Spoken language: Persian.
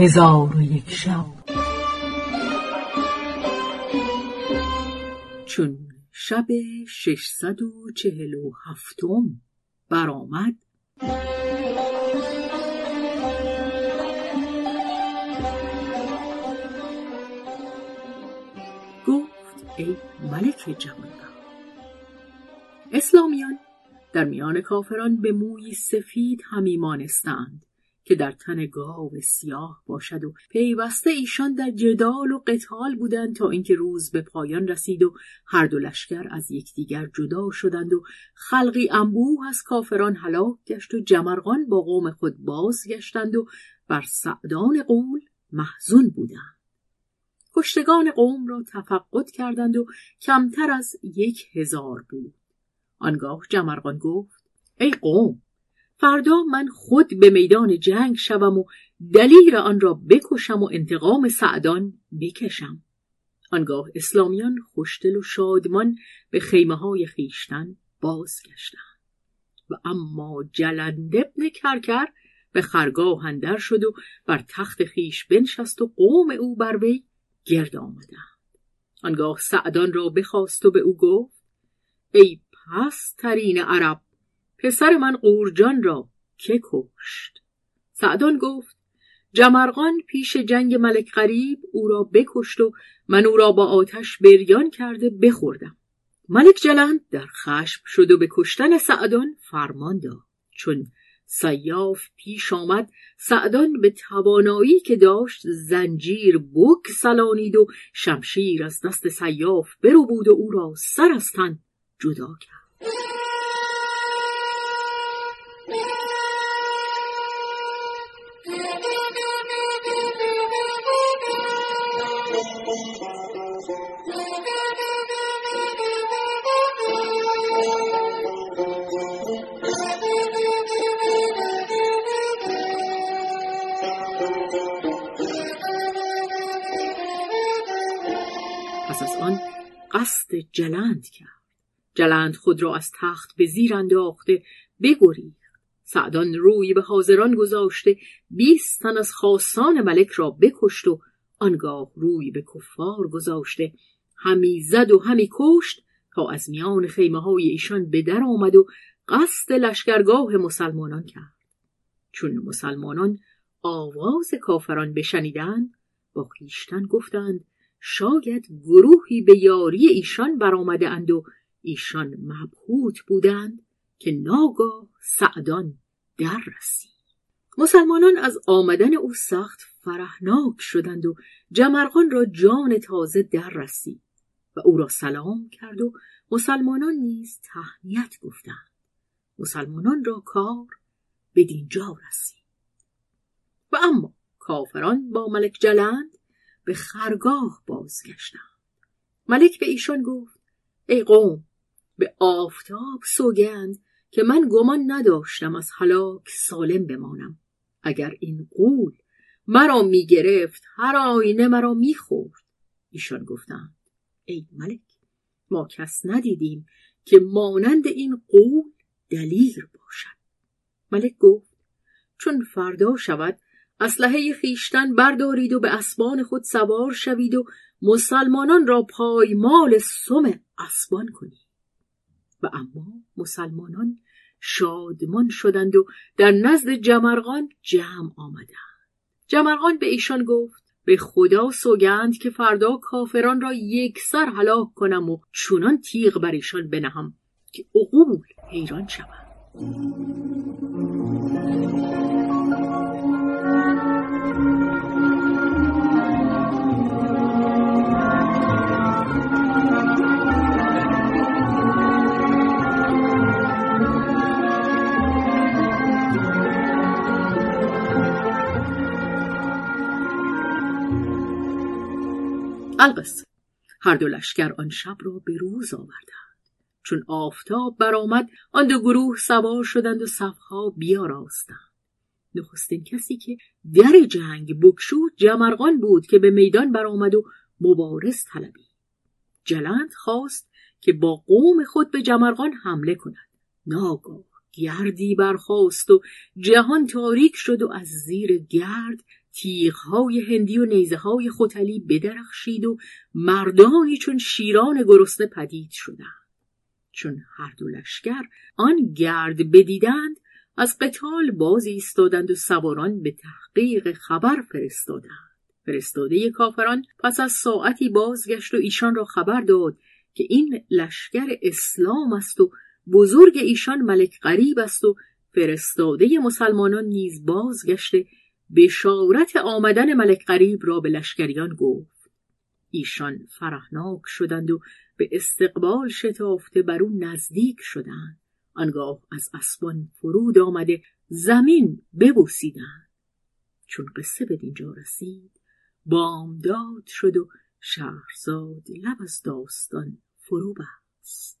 هزار و یک شب. چون شب ششصد و چهل و هفتم برآمد گفت ای ملک جوانبخت اسلامیان در میان کافران به موی سفید همی مانستند. که در تن گاو سیاه باشد و پیوسته ایشان در جدال و قتال بودند تا اینکه روز به پایان رسید و هر دو لشکر از یکدیگر جدا شدند و خلقی انبوه از کافران هلاک گشت و جمرغان با قوم خود بازگشتند و بر سعدان قول محزون بودند. کشتگان قوم را تفقد کردند و کمتر از یک هزار بود. آنگاه جمرغان گفت ای قوم فردا من خود به میدان جنگ شوم و دلیل آن را بکشم و انتقام سعدان بکشم. آنگاه اسلامیان خوشدل و شادمان به خیمه های خیشتن بازگشتند. و اما جلند ابن کرکر به خرگاه اندر شد و بر تخت خیش بنشست و قوم او بر وی گرد آمدند. آنگاه سعدان را بخواست و به او گفت ای پسترین عرب پسر من قورجان را که کشت. سعدان گفت جمرغان پیش جنگ ملک غریب او را بکشت و من او را با آتش بریان کرده بخوردم. ملک جلند در خشم شد و به کشتن سعدان فرمان داد. چون سیاف پیش آمد سعدان به توانایی که داشت زنجیر بک سلانید و شمشیر از دست سیاف برو بود و او را سر از تن جدا کرد. قصد جلند کرد. جلند خود را از تخت به زیر انداخته بگریخت. سعدان روی به حاضران گذاشته بیست تن از خاصان ملک را بکشت و آنگاه روی به کفار گذاشته. همی زد و همی کشت تا از میان خیمه های ایشان به در آمد و قصد لشکرگاه مسلمانان کرد. چون مسلمانان آواز کافران بشنیدند با خویشتن گفتند شاید گروهی به یاری ایشان برآمده اند و ایشان مبهوت بودند که ناگاه سعدان در رسید. مسلمانان از آمدن او سخت فرحناک شدند و جمرغان را جان تازه در رسید و او را سلام کرد و مسلمانان نیز تهنیت گفتند. مسلمانان را کار به دینجا رسید. و اما کافران با ملک جلند به خرگاه بازگشتند. ملک به ایشان گفت ای قوم به آفتاب سوگند که من گمان نداشتم از هلاک سالم بمانم. اگر این قول مرا می گرفت هر آینه مرا می خورد ایشان گفتند ای ملک ما کس ندیدیم که مانند این قول دلیر باشد. ملک گفت چون فردا شود اسلحه خیشتن بردارید و به اسبان خود سوار شوید و مسلمانان را پایمال سم اسبان کنید. و اما مسلمانان شادمان شدند و در نزد جمرغان جمع آمدند. جمرغان به ایشان گفت به خدا سوگند که فردا کافران را یک سر هلاک کنم و چونان تیغ بر ایشان بنهم که عقول حیران شود القصه هر دو لشکر آن شب را به روز آوردند. چون آفتاب برآمد آن دو گروه سوار شدند و صفها بیاراستند. نخستین کسی که در جنگ بکشود جمرغان بود که به میدان برآمد و مبارز طلبید. جلند خواست که با قوم خود به جمرغان حمله کند. ناگاه گردی برخاست و جهان تاریک شد و از زیر گرد تیغهای هندی و نیزه های خوتلی بدرخشید و مردانی چون شیران گرسنه پدید شدند. چون هر دو لشکر آن گرد بدیدند از قتال باز ایستادند و سواران به تحقیق خبر فرستادند. فرستاده کافران پس از ساعتی بازگشت و ایشان را خبر داد که این لشکر اسلام است و بزرگ ایشان ملک غریب است و فرستاده مسلمانان نیز بازگشته بشارت آمدن ملک غریب را به لشکریان گفت. ایشان فرحناک شدند و به استقبال شتافته بر او نزدیک شدند. آنگاه از اسبان فرود آمده زمین ببوسیدند. چون قصه به دینجا رسید بامداد شد و شهرزاد لب از داستان فرو بست.